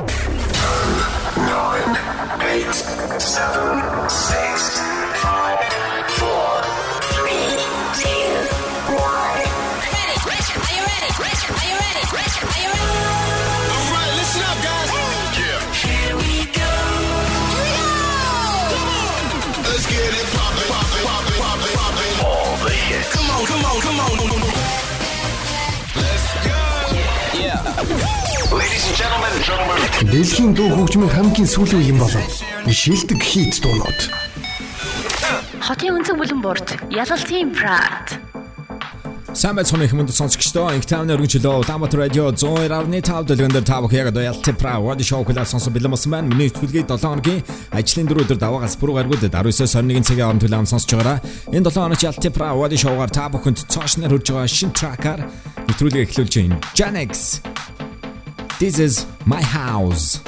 10, 9, 8, 7, 6, 5. Дэлхийн дуу хөгжмийн хамгийн сүүлийн юм болов. Шилдэг хит дуунууд. Хотын өнцөг бүлэн борт. Ялалтын Pride. Сайн байцгаана их мөнд сонсогчдоо инх тавны өргөжлөө Улаанбаатар радио 102.5 дэлгэн дээр та бүхэн яг одоо ялт пра вад шоу класс сонсон бэлэн болсон байна. Миний төлгий 7 хоногийн ажлын дөрөв өдөр даваагаас бүрүү гаргууд 19-с 21 цагийн хооронд төлөм сонсож байгаараа. Энэ 7 хоног ялт пра вад шоугаар та бүхэнд цаашнаар хүрж байгаа шин тракаар нэвтрүүлэг эхлүүлж байна. Janex This is my house.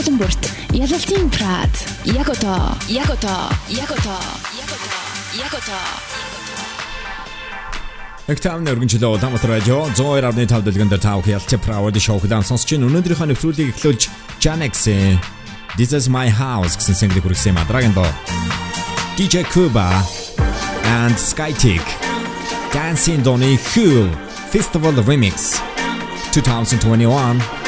Бүрт ялалтын прад. Яг одоо, яг одоо, яг одоо, яг одоо, яг одоо. Эктам нэргэнчлээ Улаанбаатар радио 102.5 дэлгэн дээр таах ялт правод шоу хөдөө сонсч чинь өнөөдрийнхөө нэвтрүүлгийг эхлүүлж Janex This is my house гэсэн single хүргэсэн мадрагийн доо. DJ Kuba and Skytick Dancing Donny Who Festival Remix 2021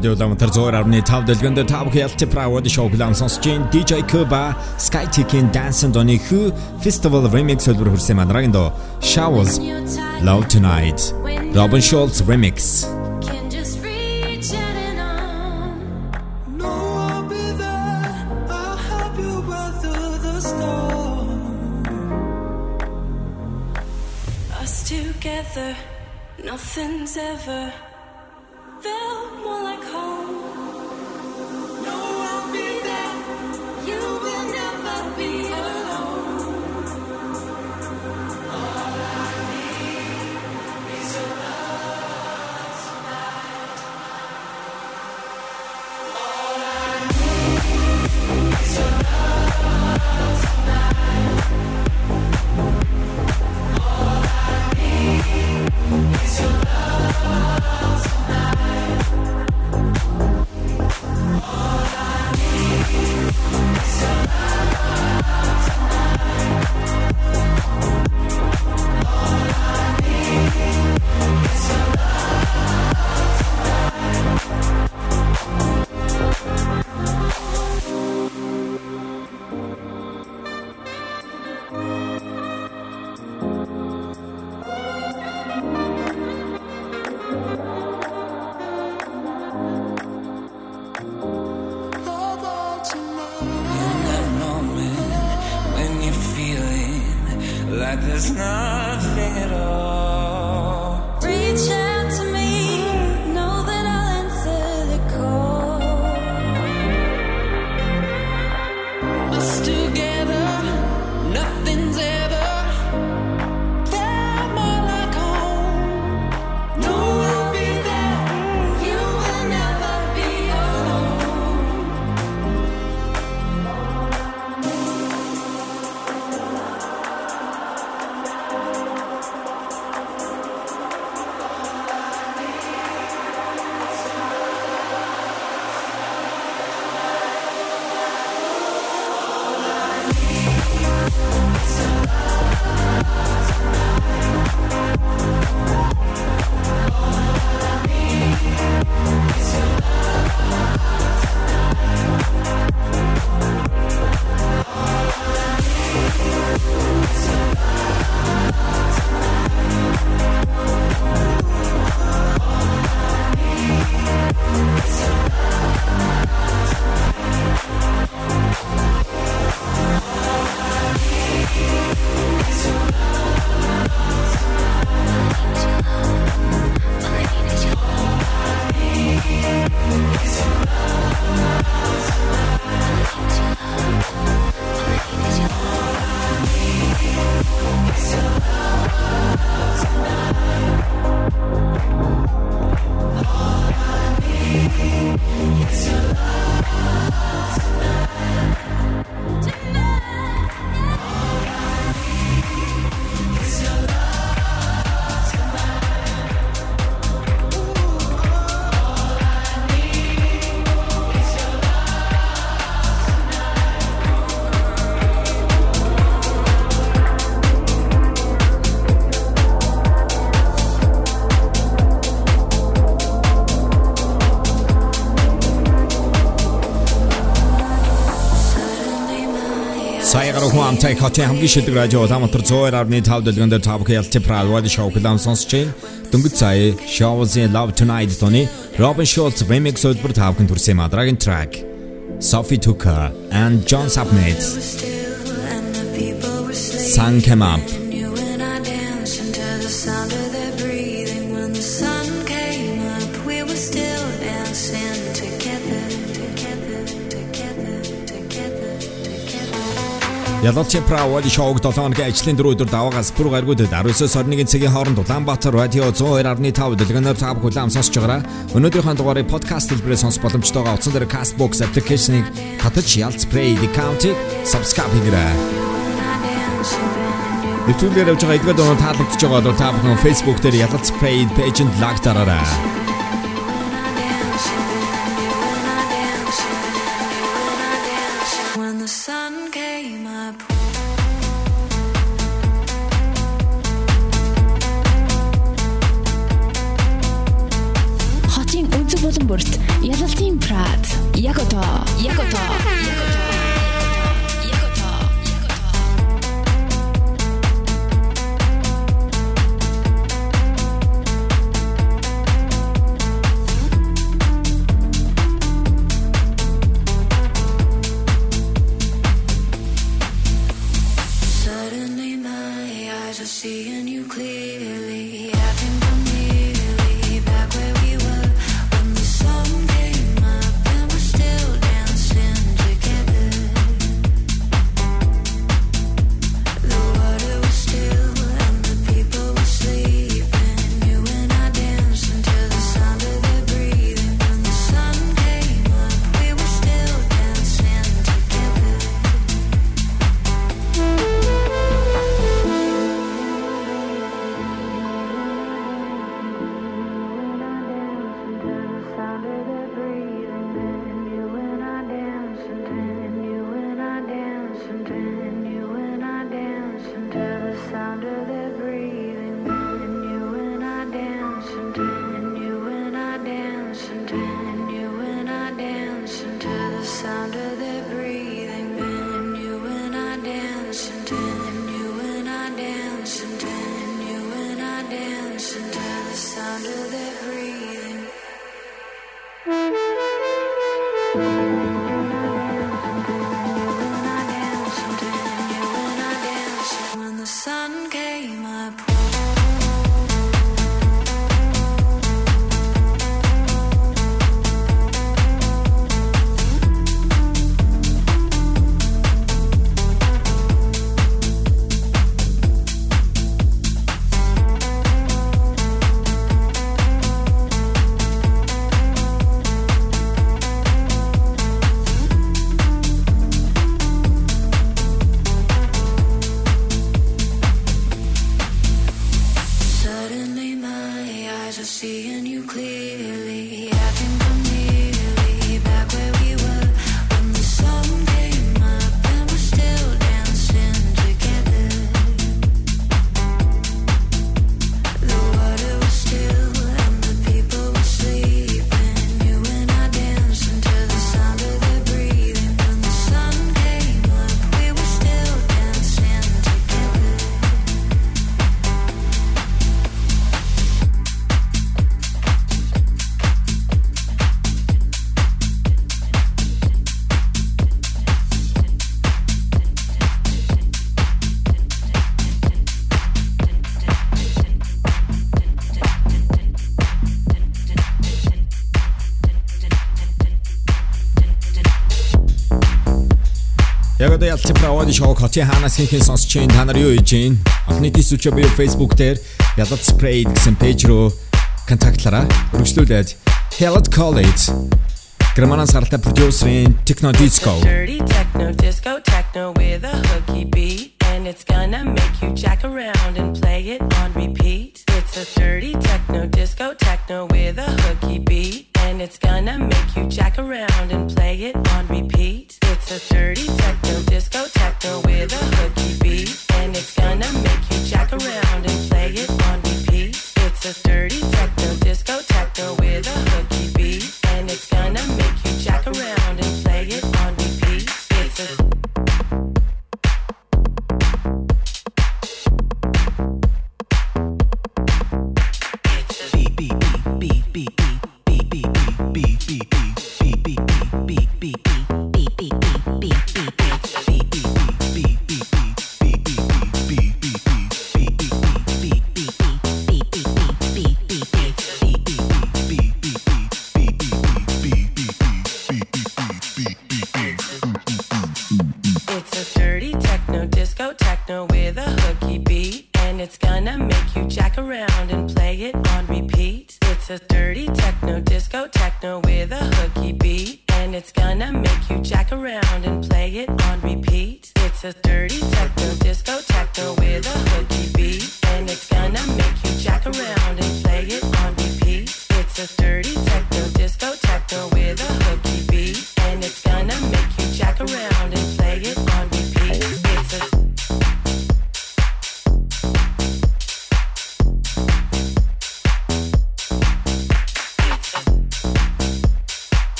радио арны тав дэлгэнд тав хялт правод шоу план сонсож DJ Kuba Sky Ticket Dance and Donny Who Festival Remix хөлбөр хүрсэн манрагийн до Showers Love Tonight Robin Schulz Remix there's nothing at all. Амтай хотын хамгийн шилдэг радио Улаанбаатар 102.5 дэлгэнд дээр тавх ялти правад шоу клам сонсч байна. Дөнгөж сая Show's-ийн Love Tonight тоны Robin Schulz remix хөтөлбөр тавхын төрсөн мадрагийн track. Sophie Tucker and John Submit. Sun came up Ялалчийн правад шоуг 7 хоногийн ажлын 4 өдөр даваагаас бүр гаргуудад 19-с 21 цагийн хооронд Улаанбаатар радио 102.5 дэлгэнээр та бүхэн сонсож байгаараа өнөөдрийнхөө дугаарыг подкаст хэлбэрээр сонсох боломжтойгоо утсан дээр Castbox application-ыг татаж Ялц Play account-ыг subscribe хийгээрэй. Нэвтрүүлгээр явж байгаа эдгээр дөрөв таалагдж байгаа бол та бүхэн Facebook дээр Ялц Play page-нд лаг дараарай. Eyes are seeing you clearly. I правоны шоу хотын хаанаас хинхэн сонсч чинь та нар юу хийж гин? Олон нийтийн сүлжээ буюу Facebook дээр ялалт spray гэсэн пэйж рүү контактлаараа хүргэжлүүлээд Hello College Германаас гаралтай продюсерын Techno Disco techno, disco techno with a hooky beat. And it's gonna make you jack around and play it on repeat. It's a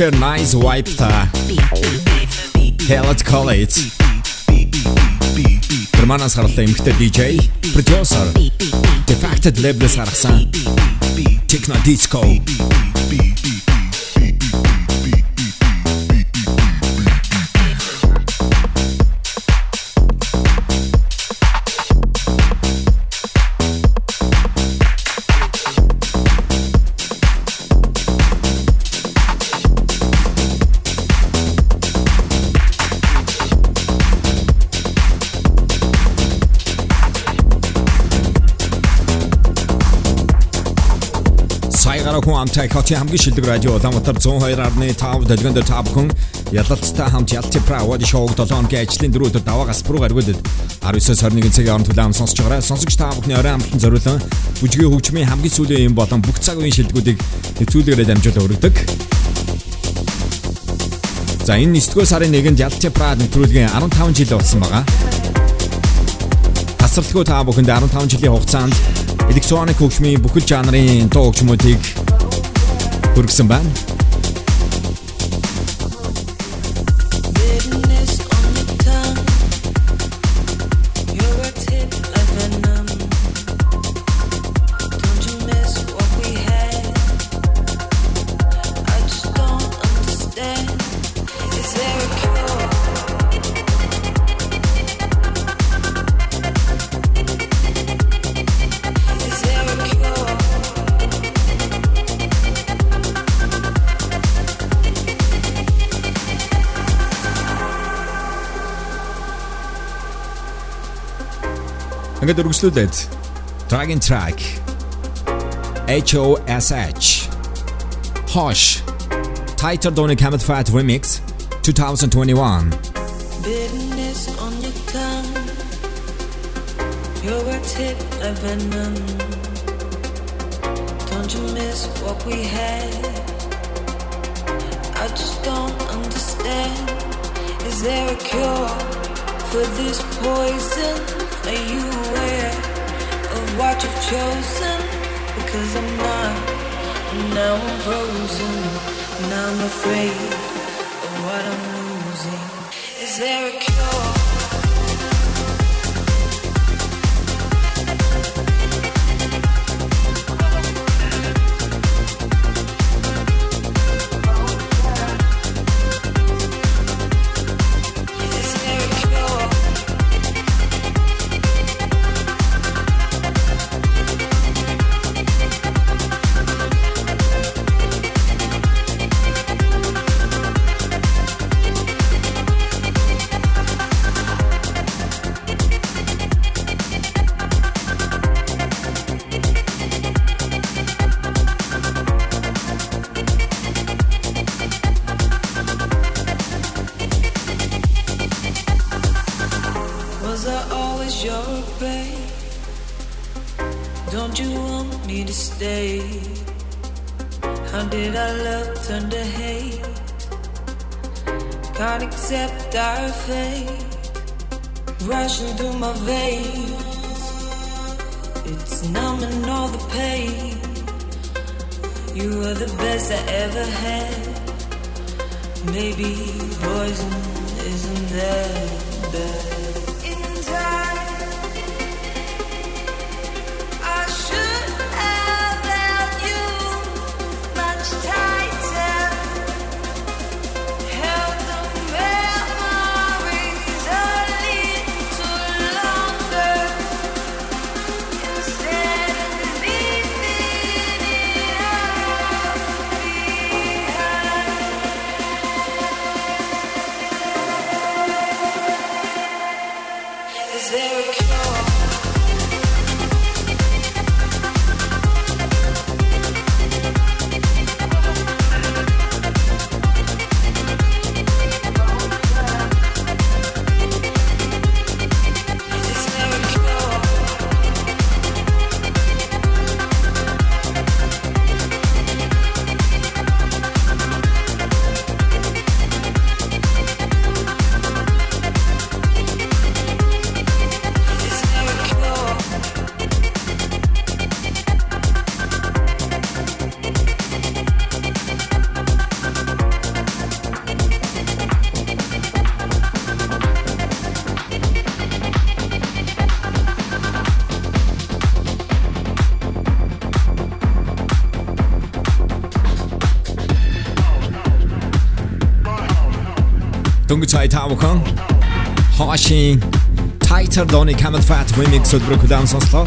her nice wipe Helen Collins. Германаас гаралтай эмэгтэй DJ, producer, defected label-с гаргасан techno disco. Хүн амтай хотын хамгийн шилдэг радио Улаанбаатар 102.5 дэлгэн дээр та бүхэн ялалттай хамт Ялти Пра Вади шоуг 7 хоногийн ажлын дөрөв өдөр даваагаас пүрүү гаргуулад 19-с 21 цагийн хооронд хүлээн сонсож байгаарай. Сонсогч та бүхний орой амтлан зориулан бүжгийн хөгжмийн хамгийн сүүлийн юм болон бүх цаг үеийн шилдэгүүдийг нэвтрүүлгээрээ дамжуулан өргөдөг. За энэ 9-р сарын 1-нд Ялти Пра нэвтрүүлгийн 15 жил болсон байгаа. Тасралтгүй та бүхэнд 15 жилийн хугацаанд электроник хөгжмийн бүхэл жанрын дуу хөгжмүүдийг хүргэсэн байна. Ингээд өргөжлүүлээд Dragon Track H O S H Hosh Title Donny Camel Fat Remix 2021 Bitterness on your tongue. Your words hit like venom. Don't you miss what we had? I just don't understand. Is there a cure for this poison? Are you aware of what you've chosen? Because I'm not. Now I'm frozen. Now I'm afraid of what I'm losing. Is there a cure? Таавхан Хошин Title Donny Camel Fat Remix өдрөг хүлээн сонслоо.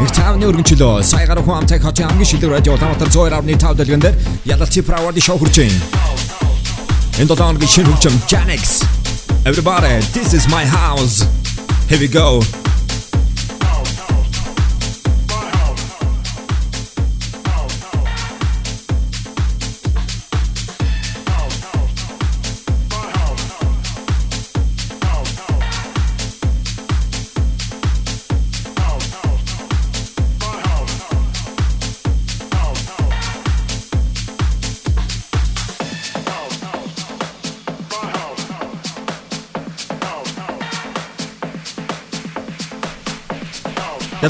Их таавны өргөнчлөө. Сая гаруй хүн амтай хотын хамгийн шилдэг радио Улаанбаатар 102.5 дэлгэн дээр ялалцын Правади шоу хүрч байна. Энэ долооногийн шинэ хөгжим Janix. Everybody, this is my house. Here we go.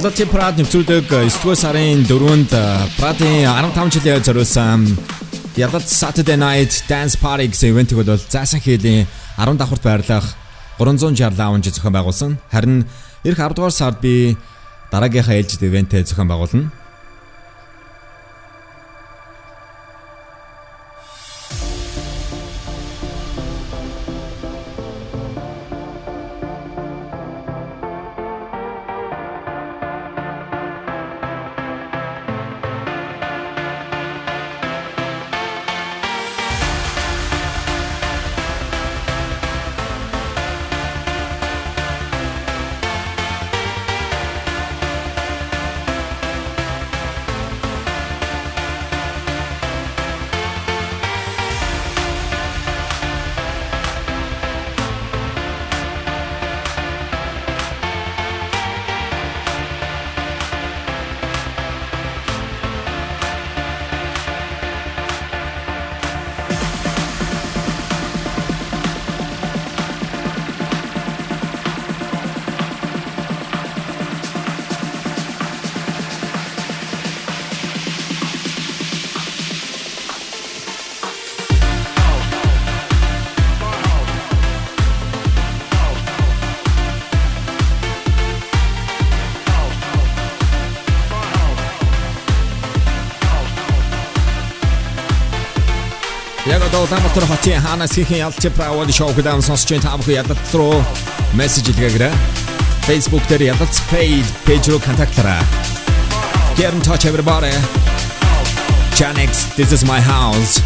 Ялалт Прад нэвтрүүлэг 9-р сарын 4-нд Прадын 15 жилийн зориулсан Ялалт Saturday Night Dance Party гэсэн ивэнтийг бол заасан хийлийн 10 давхарт байрлах 360 лаунж зохион байгуулсан. Харин эх 10 дугаар сард би дараагийнхаа ээлжид ивэнтээ зохион байгуулна. Ханаас хийхэн ялч правод шоу хөдөөм сонсч байгаа бүхэн ялалт руу мессеж илгээгээрэй. Facebook дээр ялалт page page руу контактлаарай. Get in touch everybody. Janex, this is my house.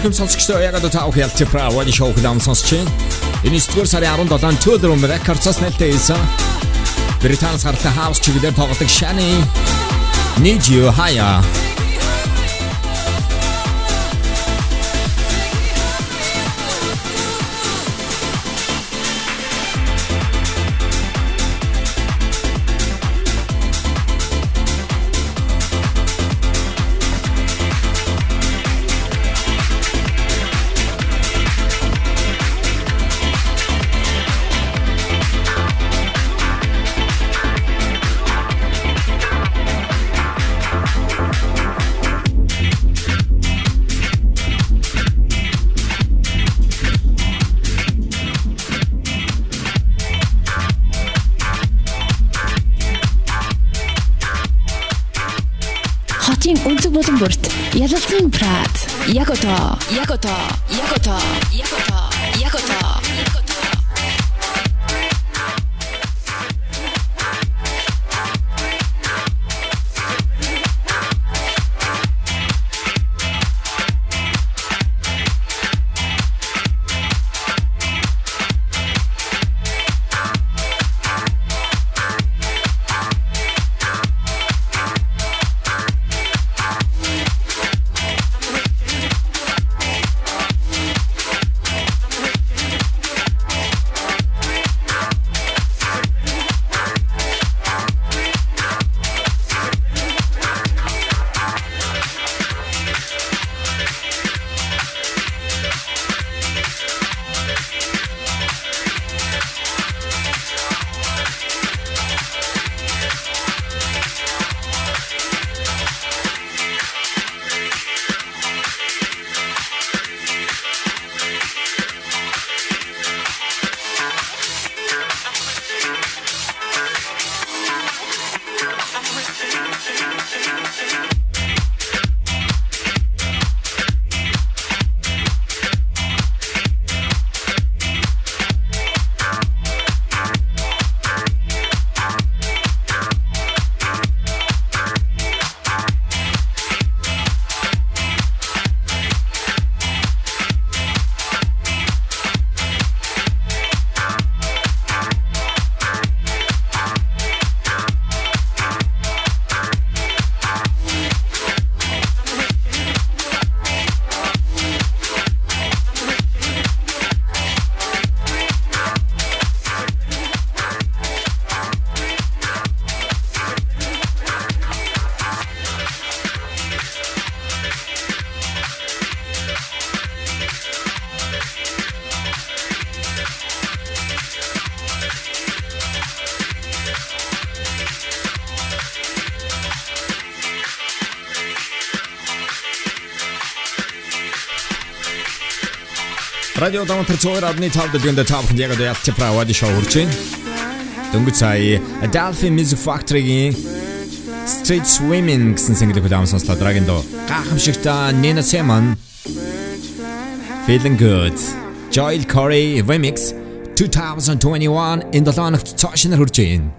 Эрхэм сонсогчдоо яг одоо таах ялт пра вали шоу хүлэм сонсч байна. Энэ 9-р сарын 17-нд Tudor Records-аас нэлээд ийсэн. Британаас гаралтай хаус чиглэлээр тоглодог Shani Need You болон бүрт. Ялалтын Прад. Яг одоо, яг одоо, яг одоо, яг одоо, яг одоо, Радио Дамтар цогоор адны тав дэлгэнд тав яг одоо ялт пра вали шоу байна. Дөнгөж сая Adelphi Music Factory-гийн Street Swimming гэсэн single хүлээм сонслоо драгийн доо. Гахамшигта Nina Simon Feeling Good Joel Corey Remix 2021 in the line of цаашнаар хүрч байна.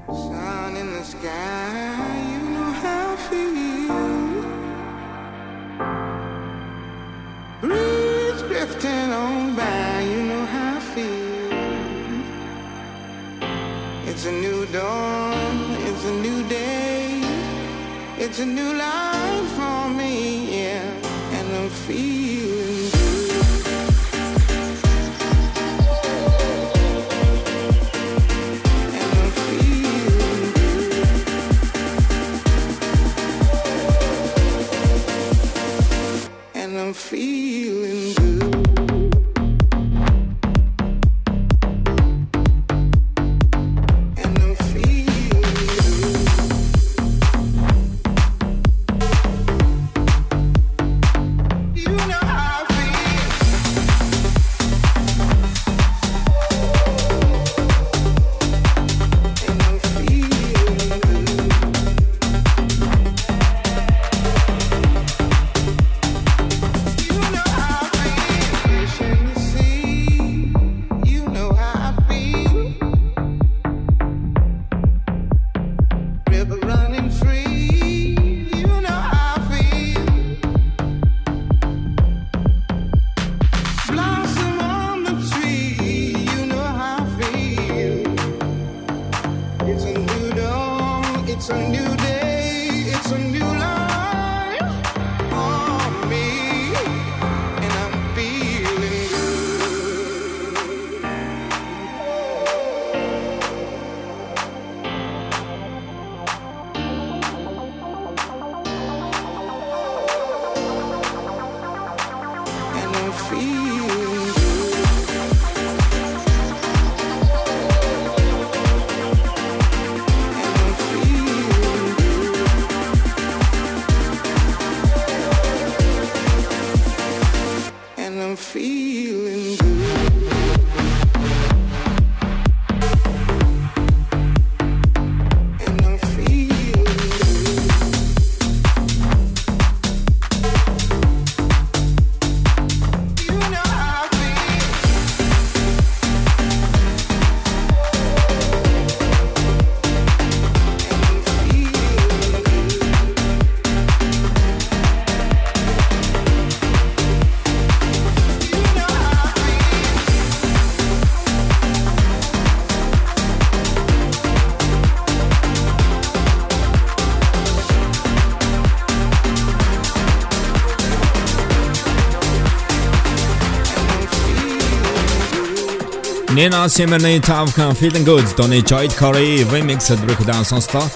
Nina Simone Top Can Feeling Good Donny Joy Corey remix breakdown сонслоо.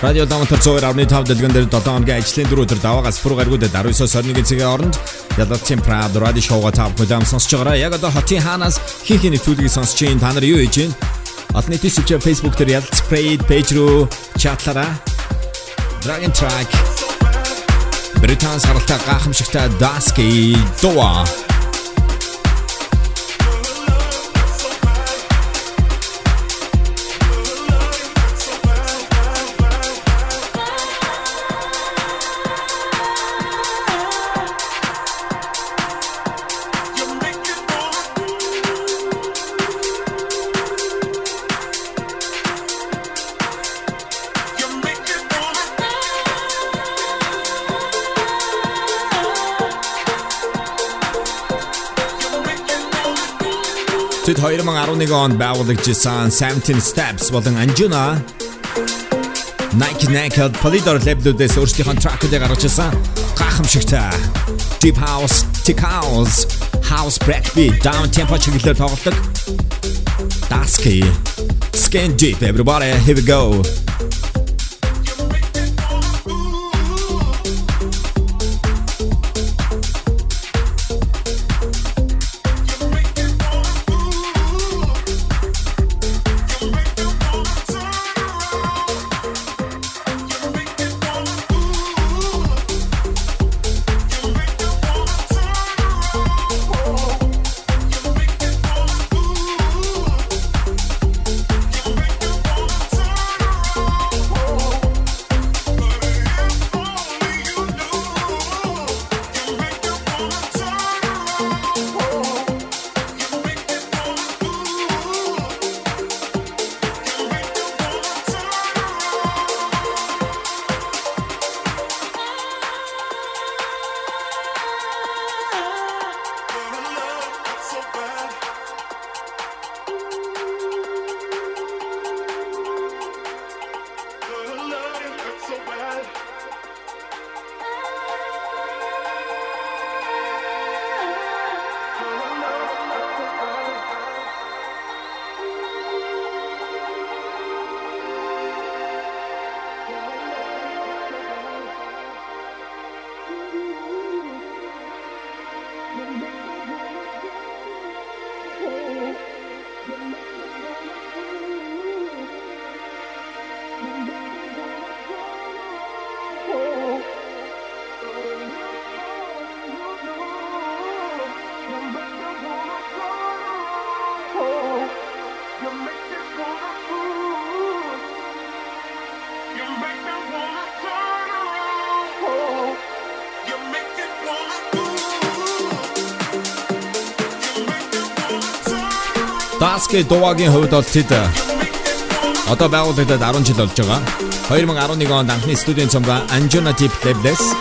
Радио Дамтар 102.5 дэлгэн дээр 7 хоногийн ажлын дөрөв өдөр даваагаас пүр гаргуудад 19-с 21 цагийн хооронд Ялалтын Прад радио шоуга тав хөдөөм сонсож байгаараа яг одоо хотын хаанаас хин хин нэвтрүүлгийг сонсож чинь та нар юу хийж байна? Олон нийтийн сүлжээ Facebook дээр ялт спрейд пэйж рүү чатлаараа Dragon Track. Британс харалтай гайхамшигтай Dasky Doa Тэд 2011 онд байгуулагдсан 17 Steps болон Anjuna. Nike Naked Polydor label-үүдээс өөрсдийнхөө track-уудыг гаргаж ирсэн гайхамшигтай Deep House, Tech House, House Breakbeat, Down Tempo чиглэлээр тоглодог Dasky Skin Deep everybody here we go Dasky Dувагийн хувьд бол тэд одоо байгуулагдаад 10 жил болж байгаа. 2011 онд анхны студийн цомгоо Anjuna Deep Label-с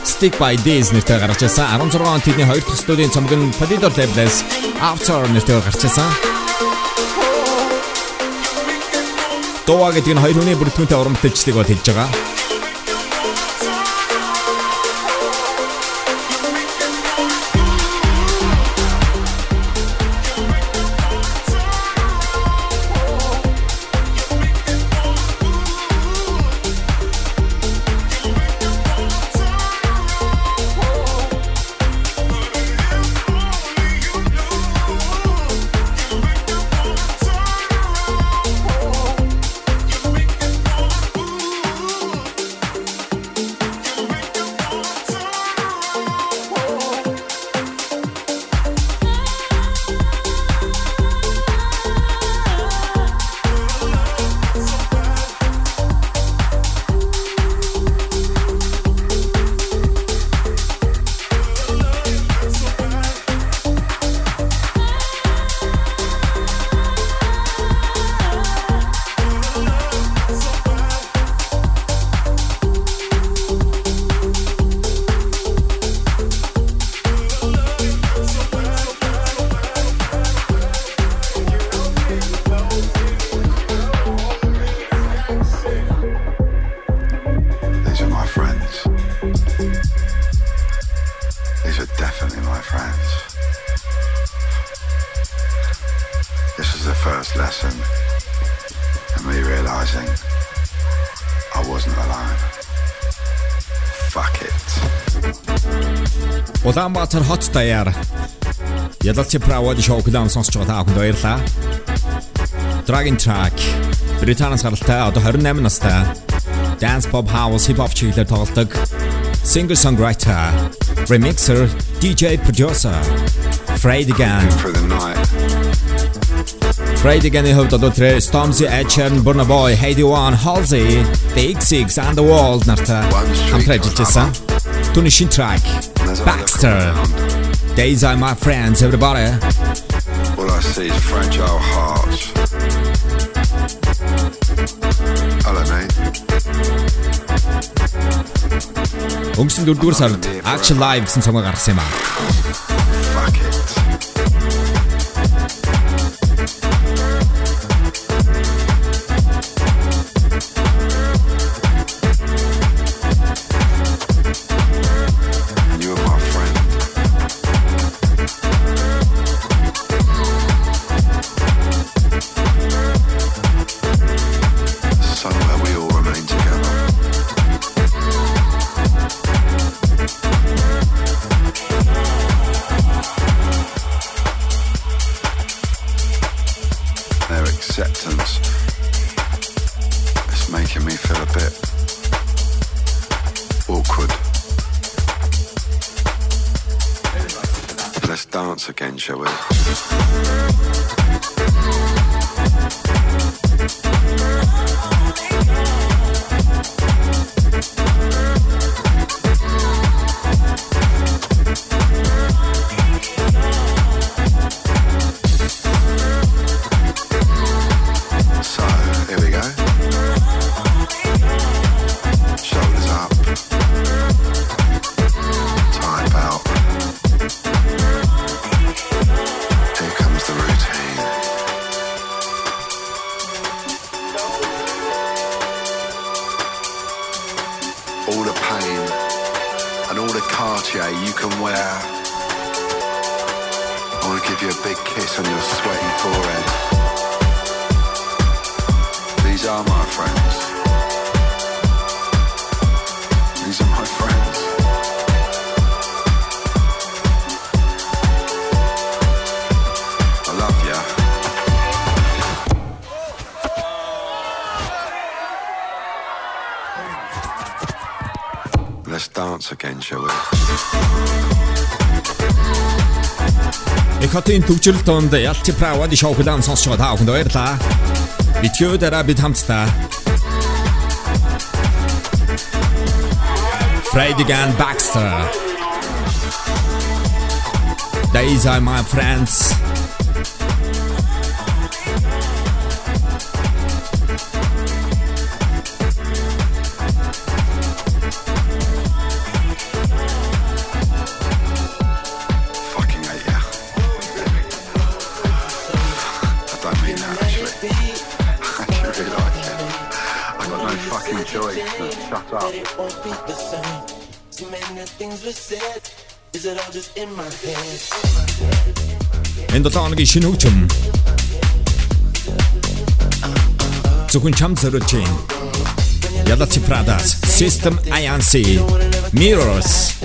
Stick by Days нэртэй гаргаж ирсэн. 16 онд тэдний хоёр дахь студийн цомог нь Polydor Label-с After нэртэй гарч ирсэн. Дова гэдэг нь хоёр хүний бүрэлдэхүүнтэй уран бүтээлчлийг бол хэлж байгаа. Улаанбаатар хот даяар Ядалти Правод шоу клам сонсч байгаа та бүхэнд баярлалаа. Dragon Track Британаас гаралтай одоо 28 настай Dance Pop House Hip Hop чиглэлээр тоглодог singer songwriter, remixer, DJ producer Fred. Fred again-ийн хувьд одоо тэр Stormzy, Ed Sheeran, Burna Boy, Heidi One, Halsey, The XX and The World нартай хамтран ажиллаж байсан. Түүний шинэ track Baxter Days are my friends everybody. All I see is fragile hearts. Hello, mate. Өнгөрсөн 4-р сард Action Live гэсэн цомог гаргасан юм аа. Төвчрөл донд Ялти Правод шоу клам сонсч байгаа. Та бүхэнд баярлалаа. Битгөө дараа бид хамтдаа. Freddy Gan Baxter. Days are my friends the same. Too many things were said. Is it all just in my head? Энэ 7 хоногийн шинэ хөгжим Зөвхөн чам зориулж байна. Ядалти Pradas, System INC, Mirrors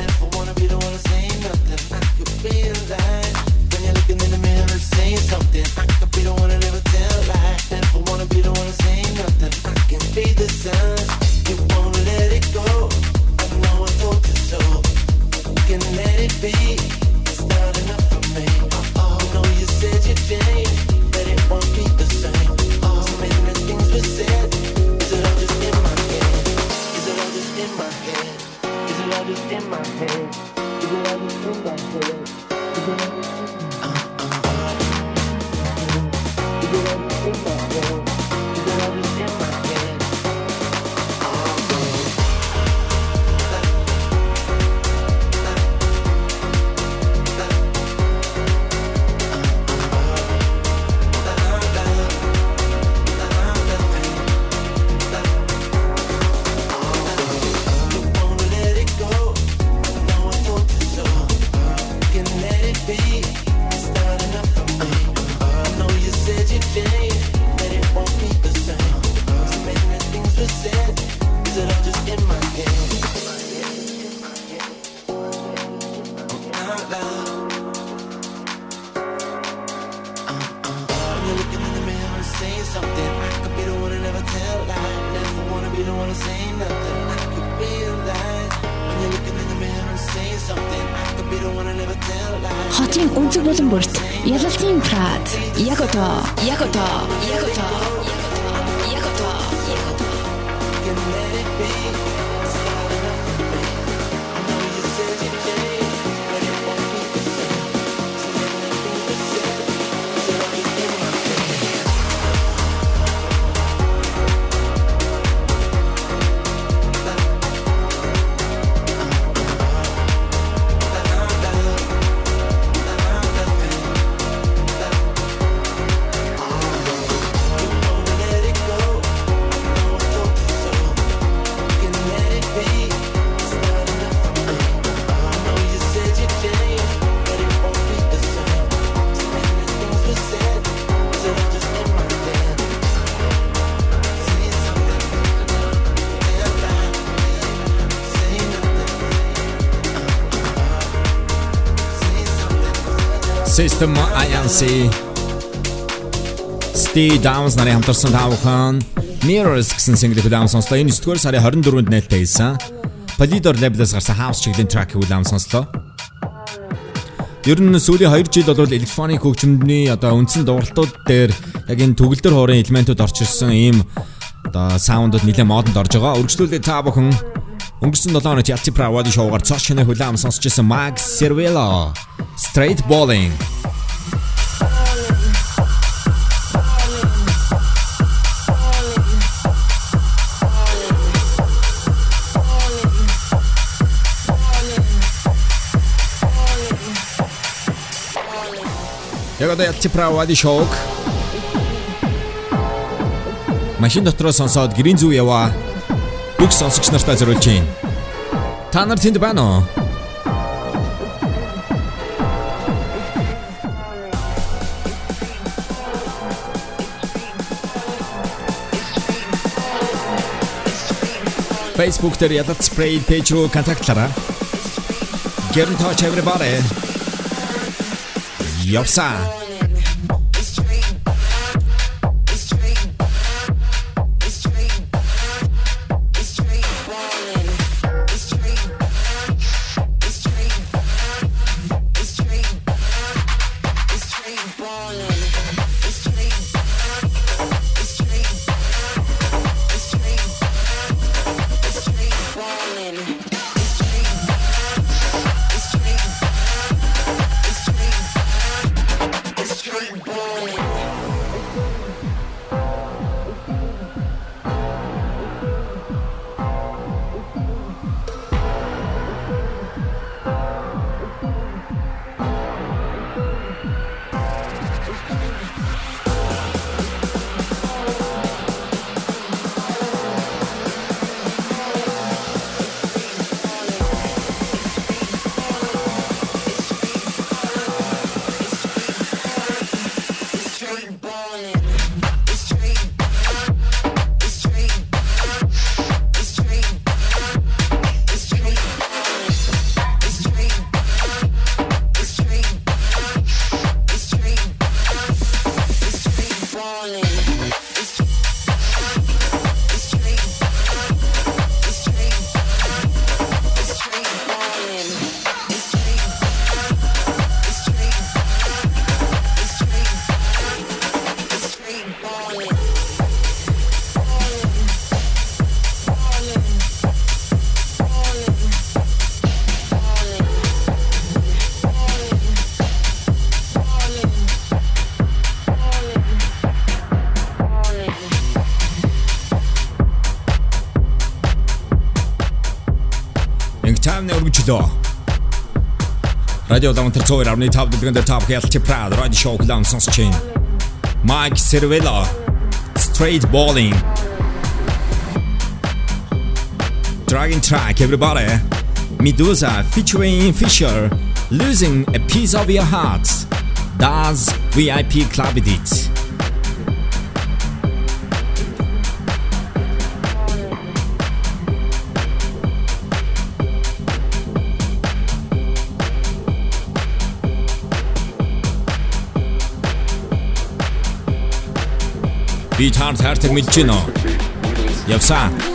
System INC Stay Downs нарын хамтарсан таавхан Mirrors гэсэн single удаан сонслоо. Энэ 9-р сарын 24-нд нээлттэй хийсэн. Polydor label-аас гарсан House чиглэлийн track удаан сонслоо. Ер нь сүүлийн 2 жил бол электроник хөгжмөдний одоо үндсэн дууралтууд дээр яг энэ төгөлдөр хоорын элементүүд орж ирсэн ийм одоо саундууд нэлээд модонд орж байгаа. Үргэлжлүүлээ та бүхэн өнгөрсөн 7 хоногт Yalti Pravadi шоугаар цааш шинэ хүлэм сонсч ирсэн Max Cervello Straight Balling Яг одоо Yalti Pravadi шоуг машин дотроо сонсоод гэрийн зүг яваа бүх сонсогч нартаа зориулж байна. Та нар тэнд байна уу? Facebook дээр ядат spray page руу контактлаарай. In touch everybody. Явсаа. радиодаван тэр 102.5 дэрэгээр топ хялтчи прад радио шоу дан сонсч байна. Mike Cervello Straight Bowling. Dragon Track everybody. Medusa featuring Fisher Losing a piece of your heart. Does VIP Club Edit. таард хайртаг мэдэж гинөө. Явсаа.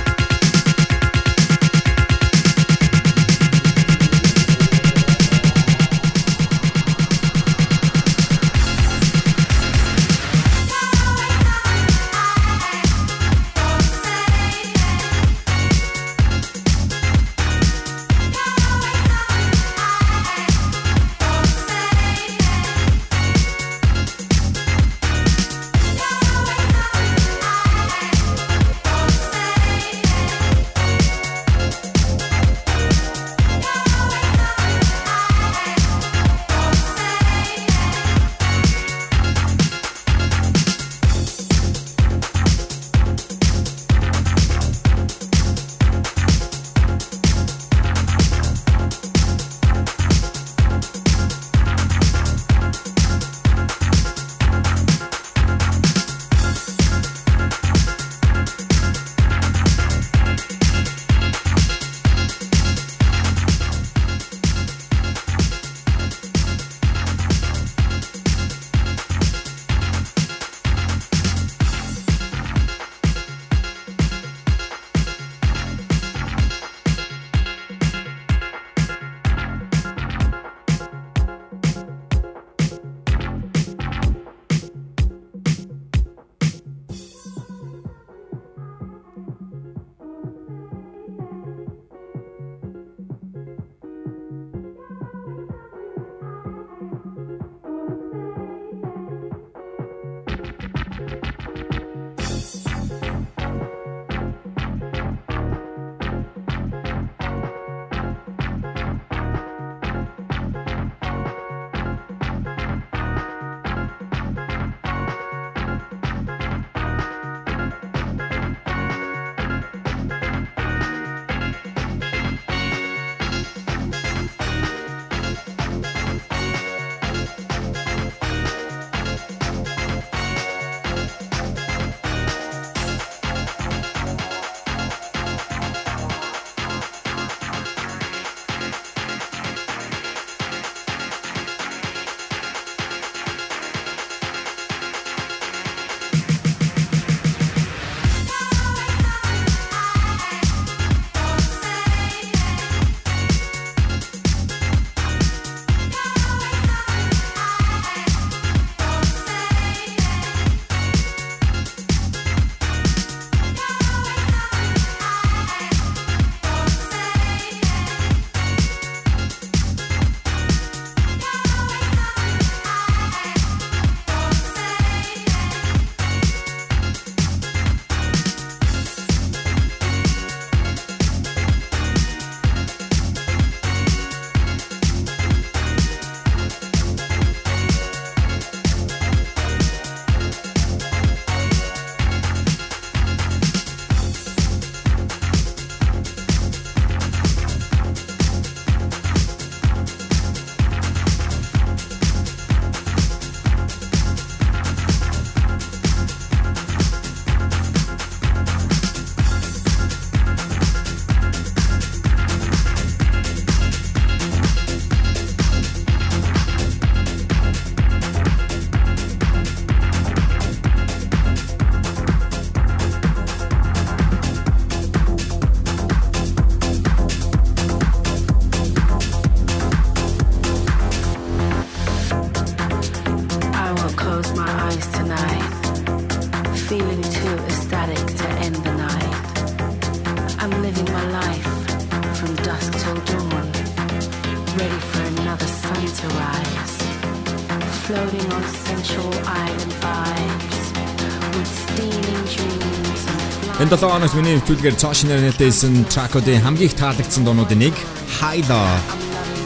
7 оноос миний хөвчүүлгээр цаашнаар нэлтэйсэн Trackody хамгийн их таалагдсан дуунуудын нэг Haida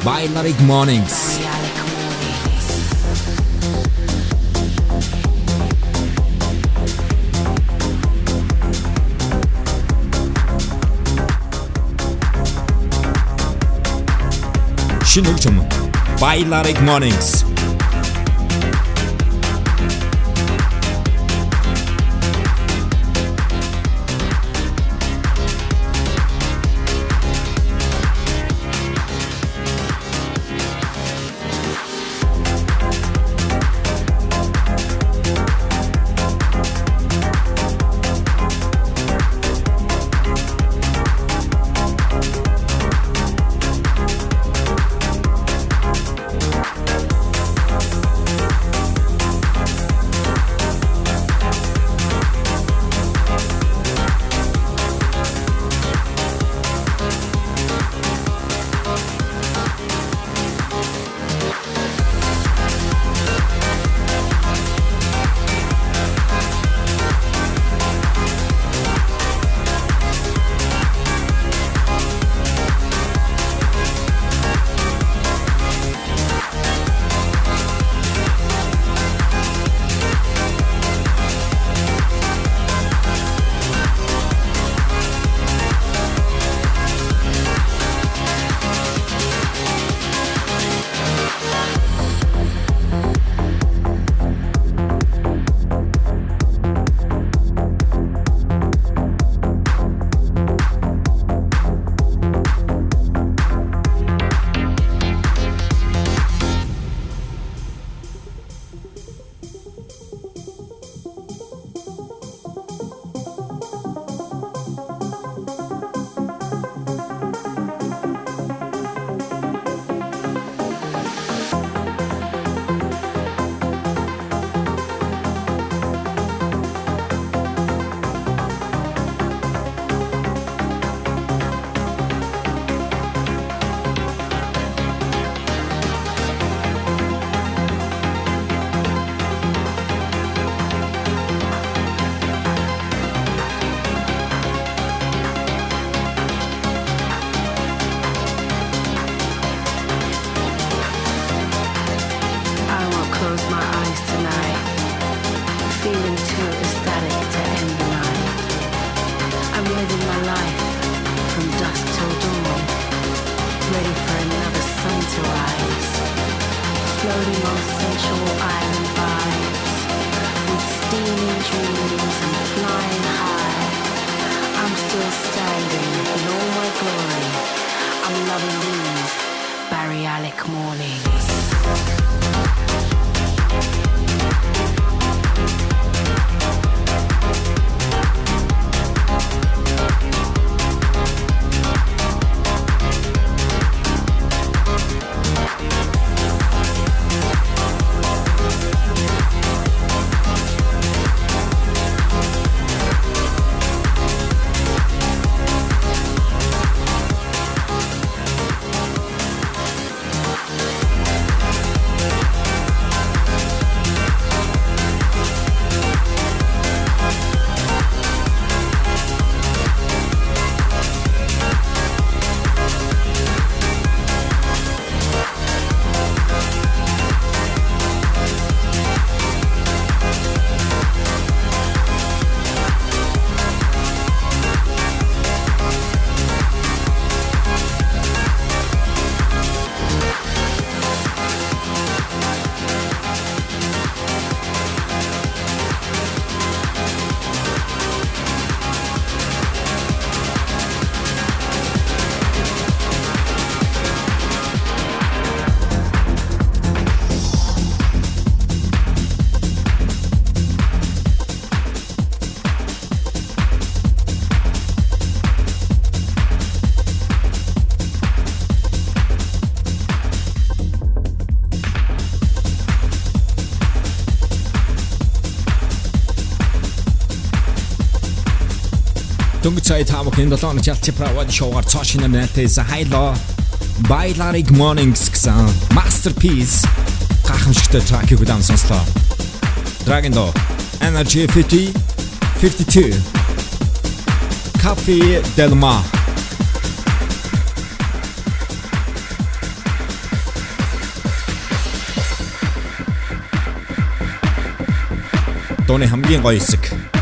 by Narek Mornings. Шинэ хөгжим By Narek Mornings. Цай тамок энэ долоо нэг ялци правад шоугаар цааш нэмэлтээс хайло. Bailaric Mornings гэсэн masterpiece гахамшигтай track-ийг удаан сонслоо. Dragon Dog Energy 50 52 Cafe Del Mar Тоны хамгийн гоё хэсэг.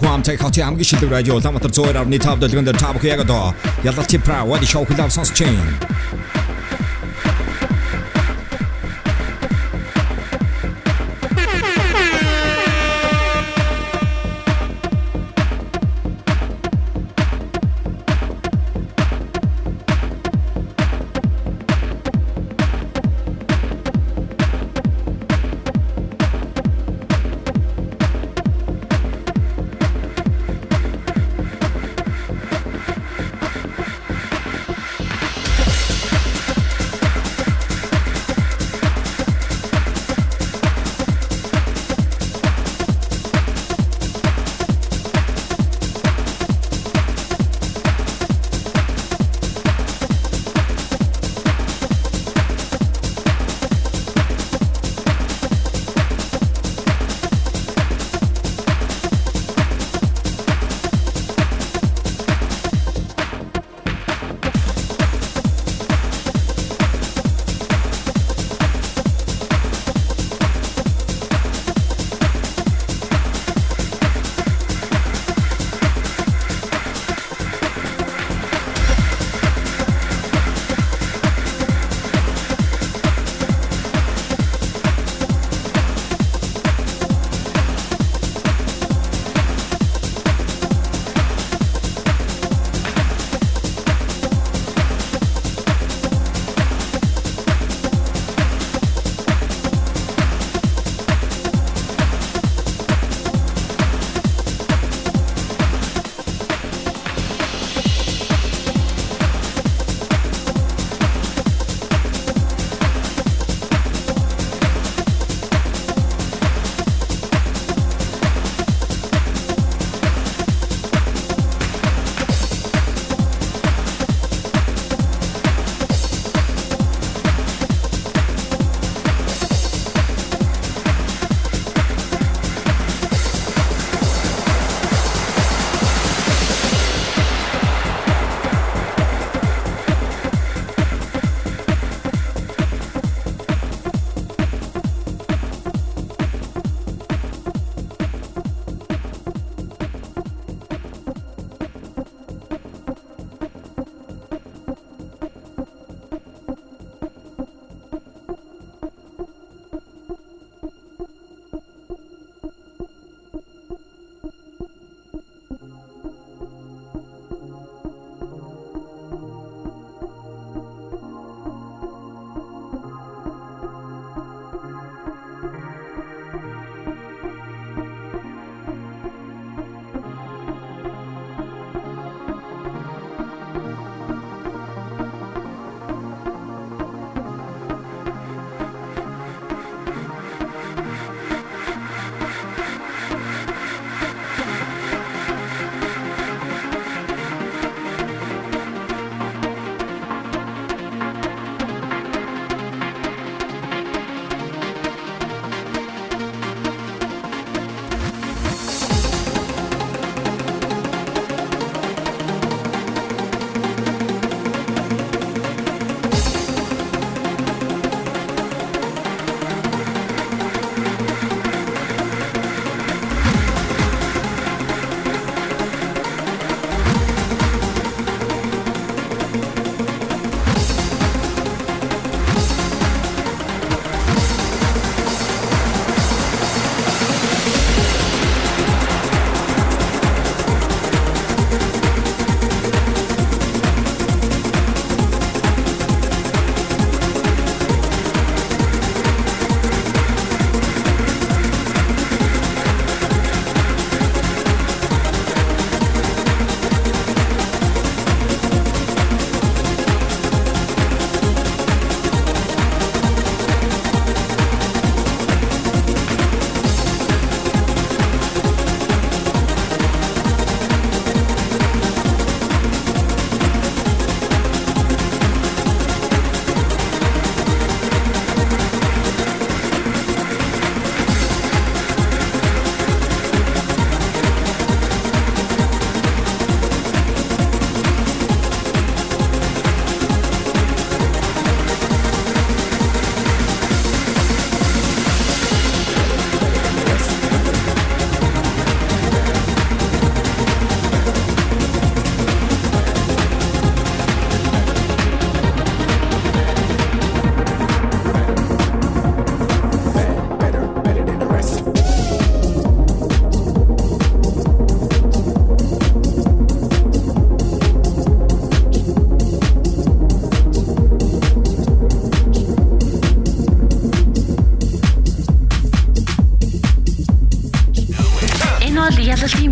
Хуамтай хотын хамгийн шилдэг радио Улаанбаатар 102.5 дэлгэн дээр та бүхэн яг одоо ялалт пра вади шоу хүлээв сонсч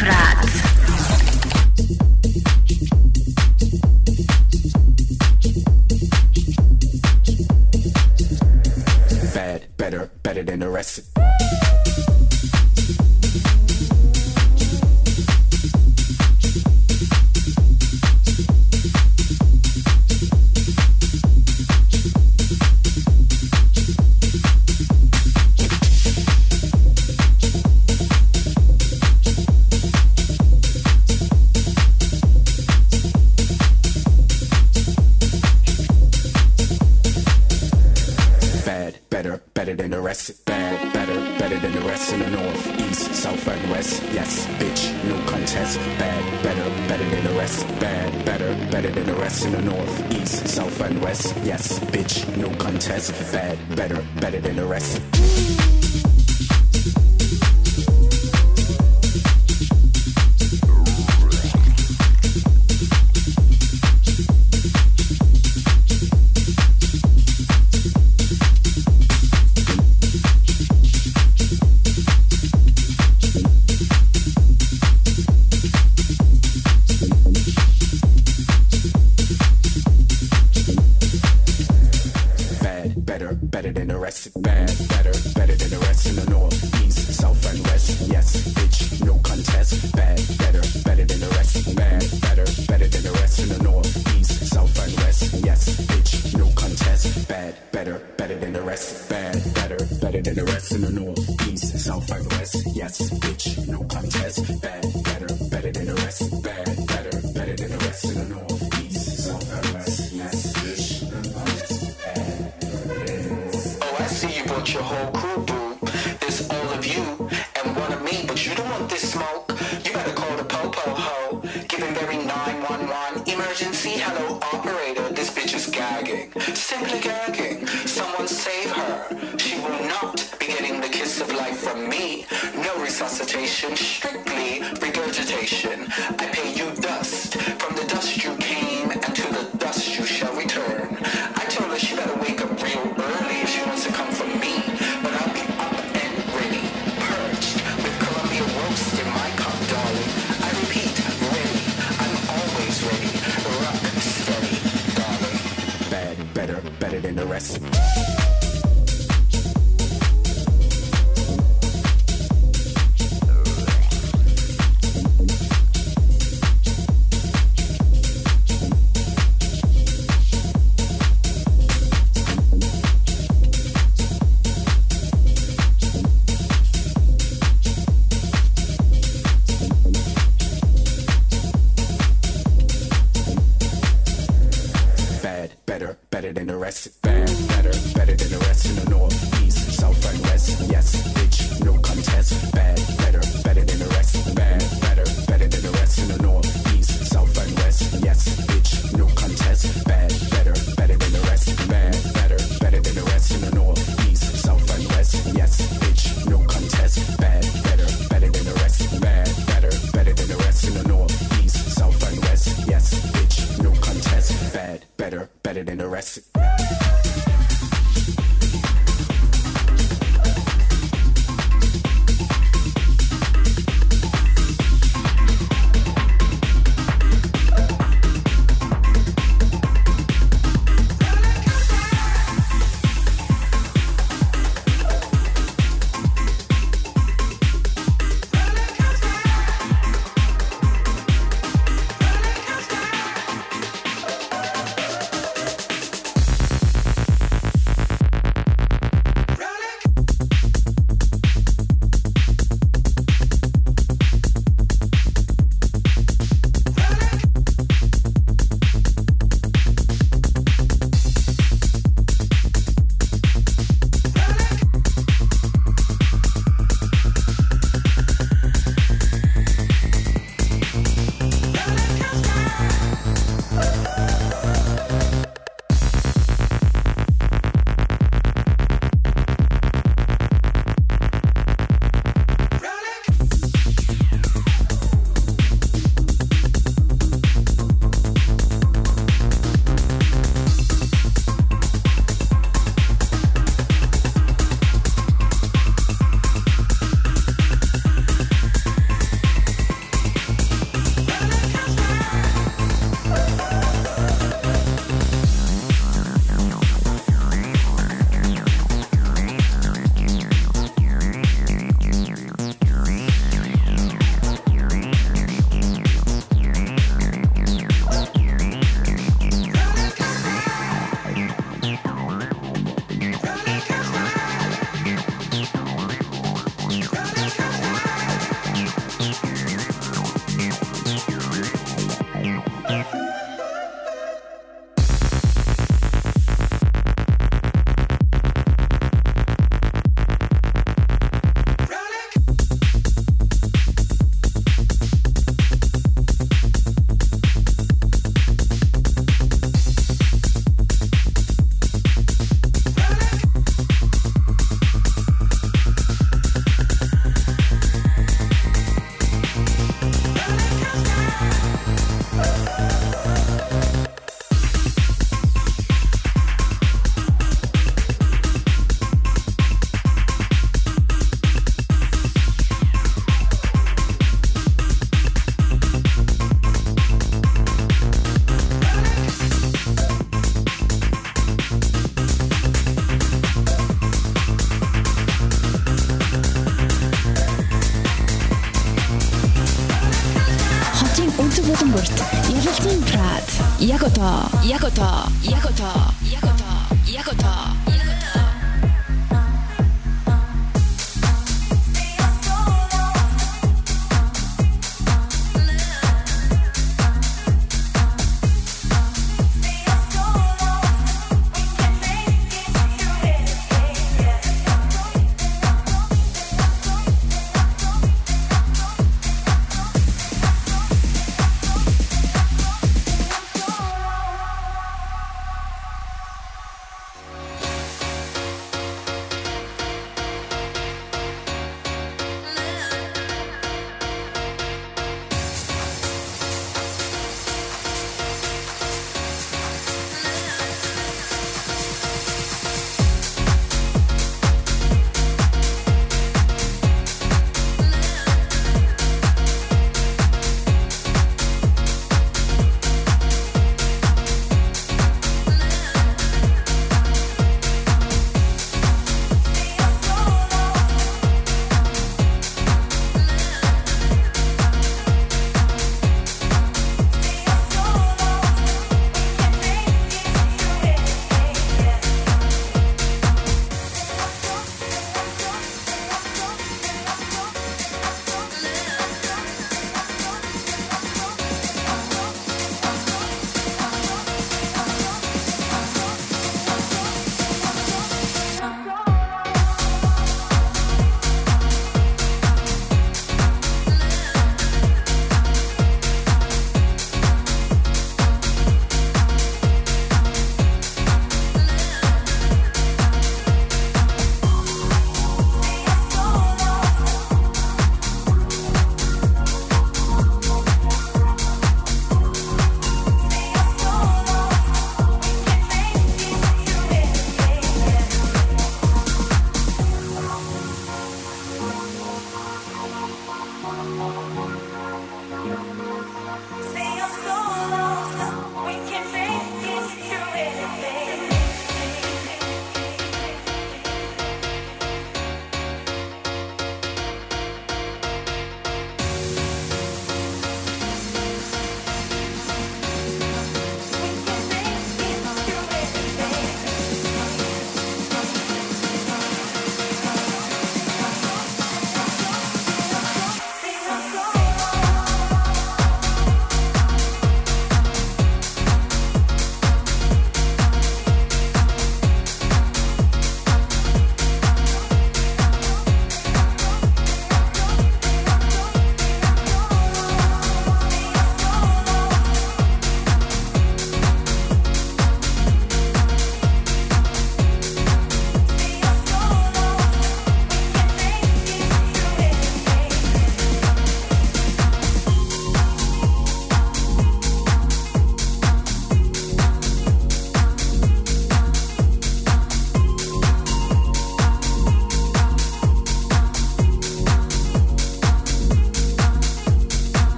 Брат. rest. Bad, better, better than the rest in the north, east, south, and west. Yes, bitch, no contest. Bad, better, better than the rest. Bad, better, better than the rest in the north, east, south, and west. Yes, bitch, no contest. Bad, better, better than the rest.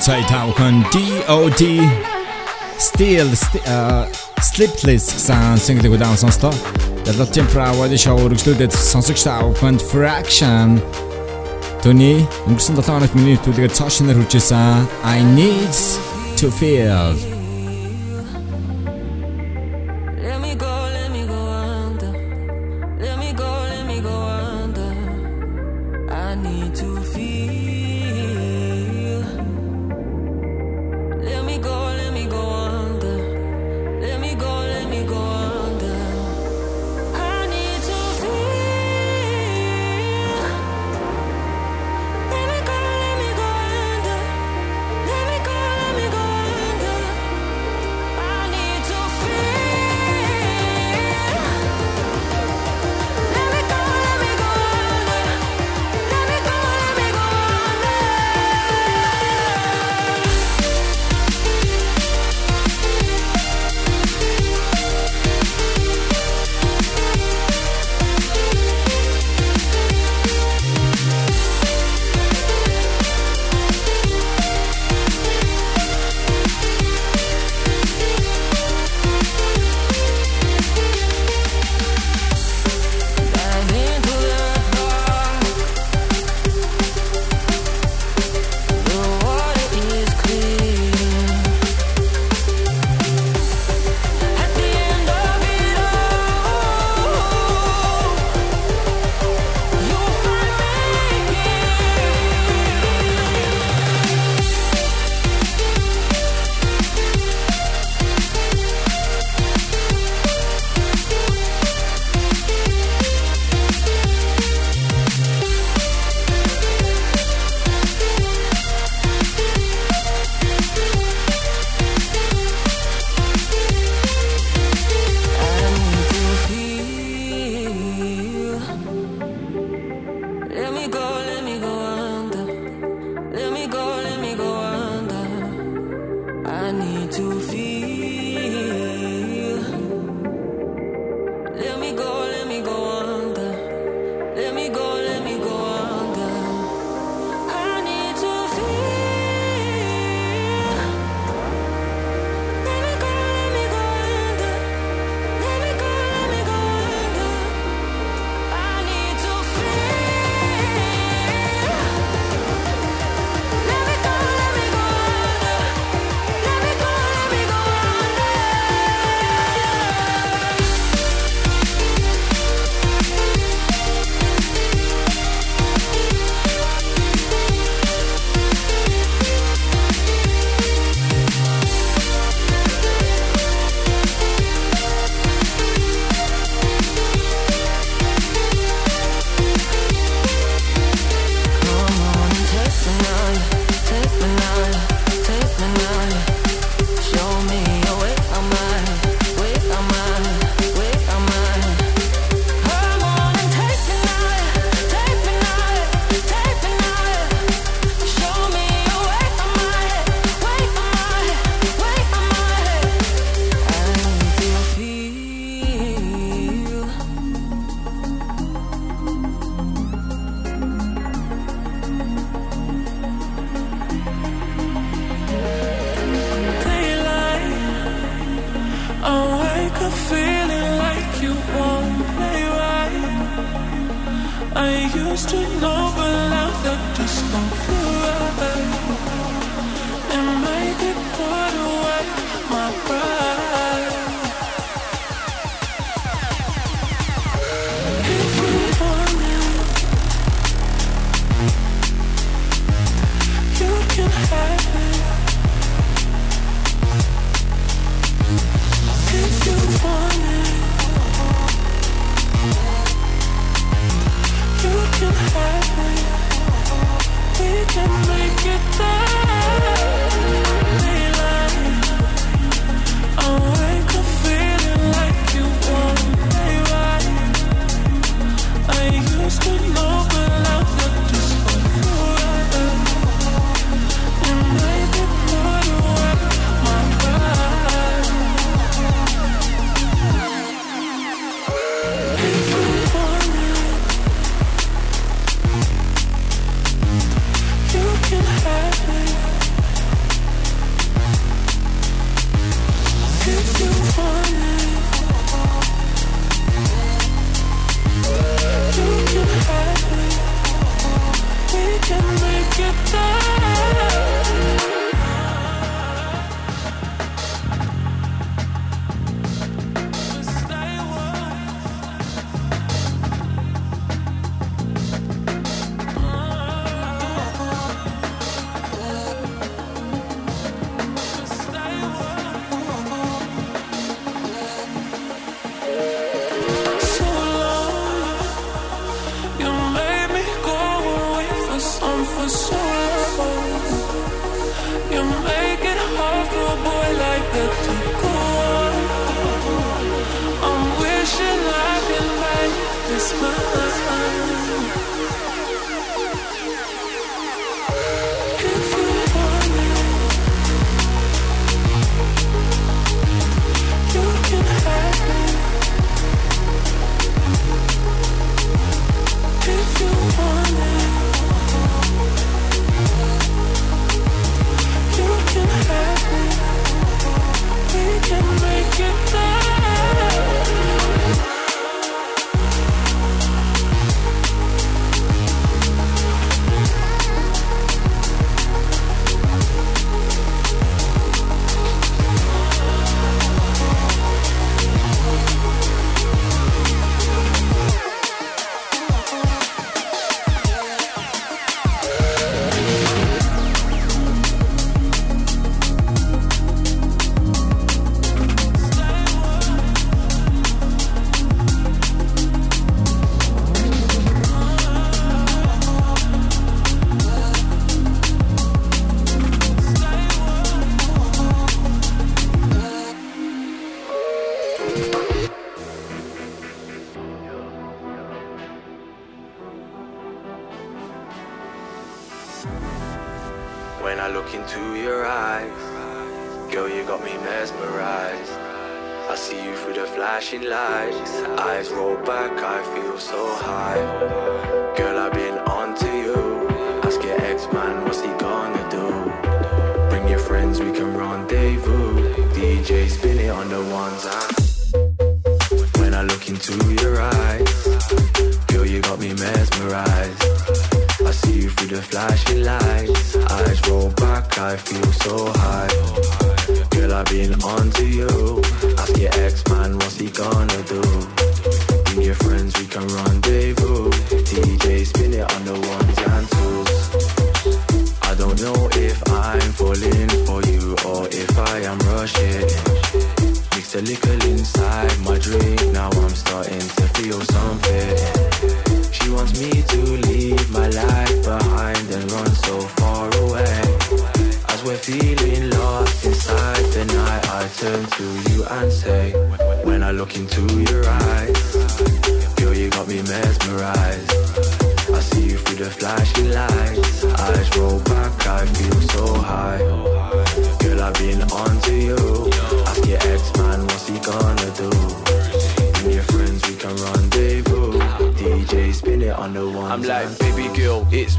Сая та бүхэн DOD Still sti- uh, Sleepless гэсэн single-ийг удаан сонслоо. Далалтын Pravadi show үргэлжлүүлээд сонсогч та бүхэнд Fraction. Төний өнгөрсөн 7 хоногт миний төлөвлөгөө цаашнаар хүрчээсэн I need to feel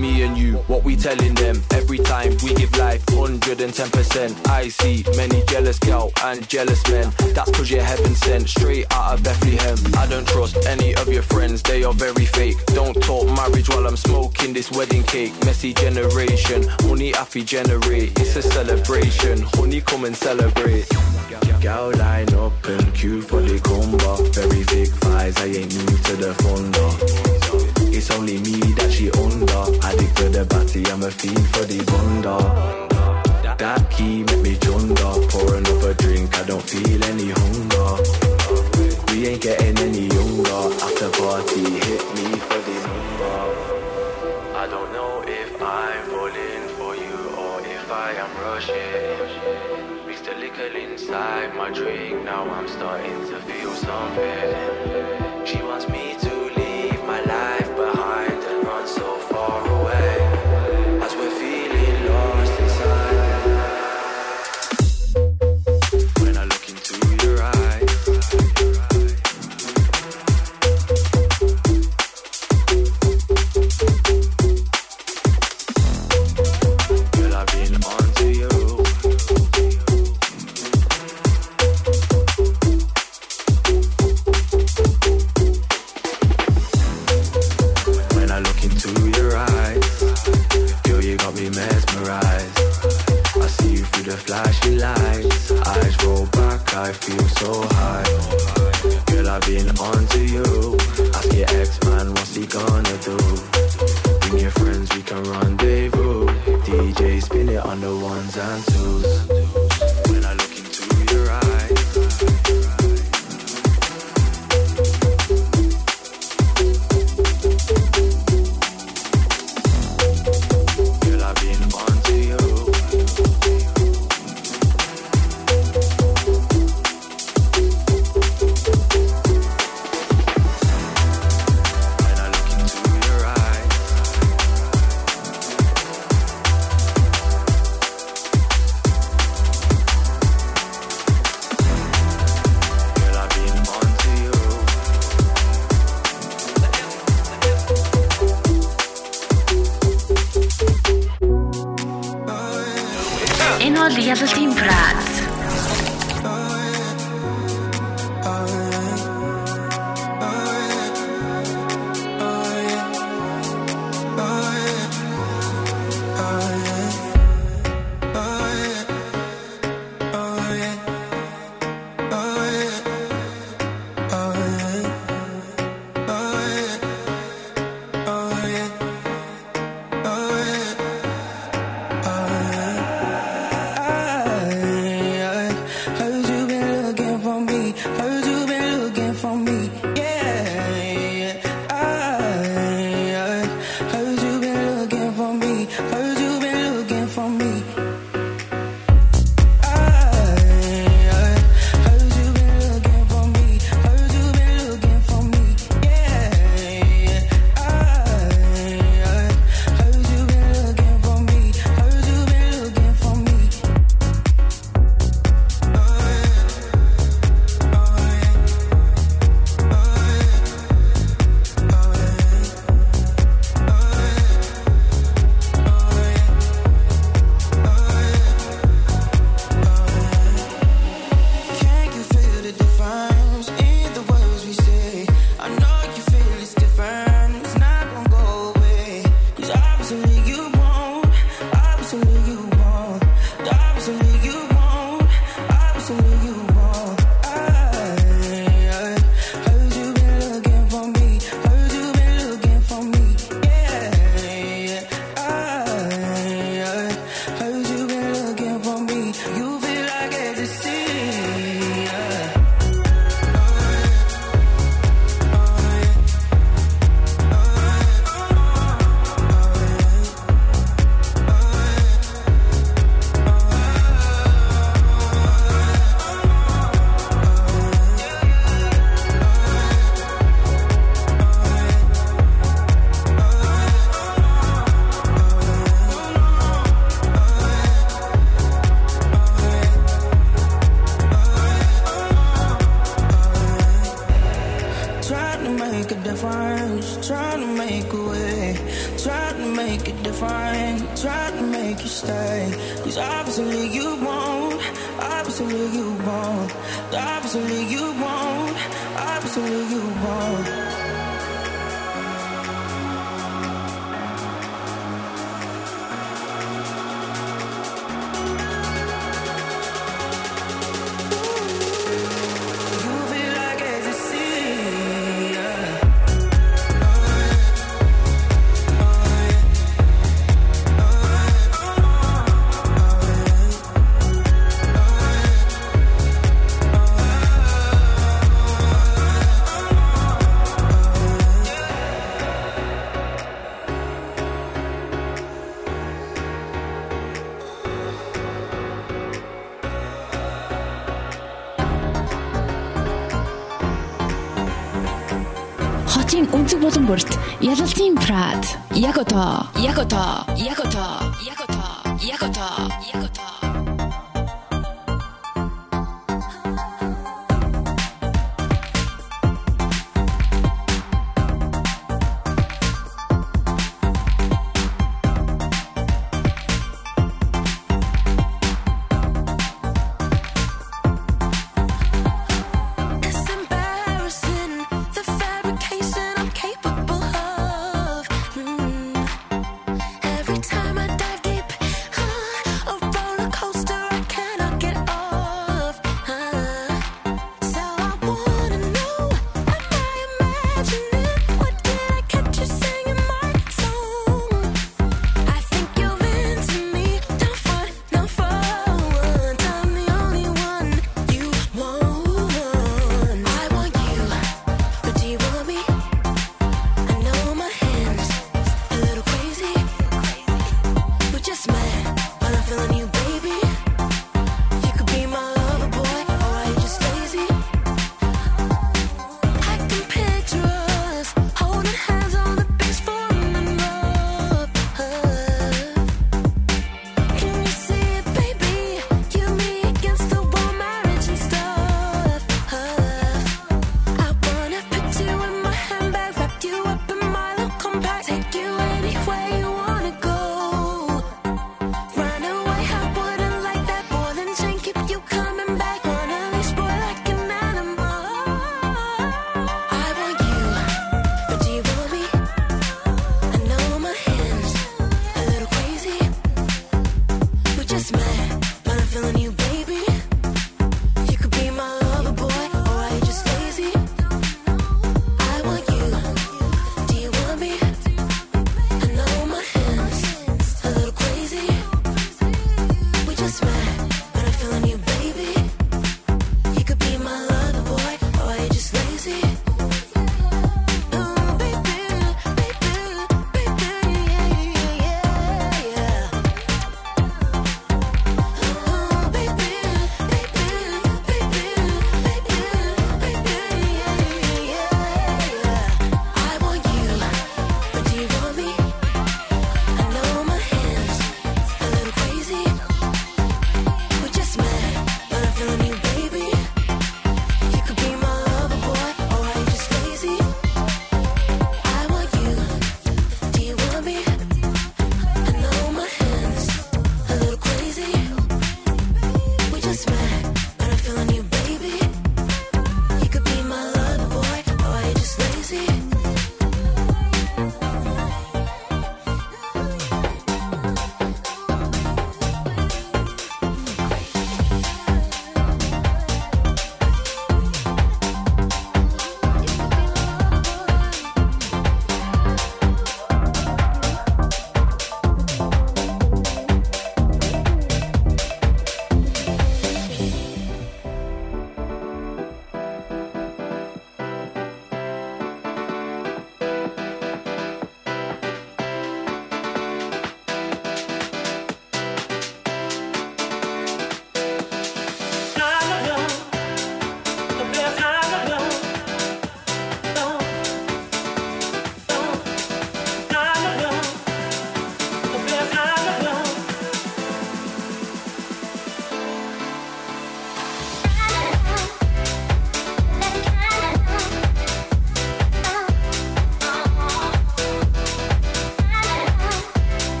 me and you. What we telling them every time we give life 110%. I see many jealous girl and jealous men. That's cause you're heaven sent straight out of Bethlehem. I don't trust any of your friends, they are very fake. Don't talk marriage while I'm smoking this wedding cake. Messy generation, honey happy generate. It's a celebration, honey come and celebrate. Gal line up and queue for the combo. Very fake thighs, I ain't new to the thunder. It's only me that she under. Addict for the batty, I'm a fiend for the wonder. That key make me chunder. Pour another drink, I don't feel any hunger. We ain't getting any younger. After party, hit me for the number. I don't know if I'm falling for you or if I am rushing. Mix the liquor inside my drink, now I'm starting to feel something. The flashing lights. Eyes roll back, I feel so high. Girl, I've been onto you. Ask your ex man, what's he gonna do? Bring your friends, we can rendezvous. DJ spin it on the ones and twos. Болон бүрт ялалтын Прад. Яг одоо, яг одоо, яг одоо,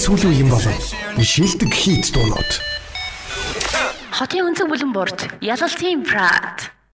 сүлүү юм болов. Шилдэг хийд дуунууд. Хотын өнцөг бүлэн борт ялалтын пра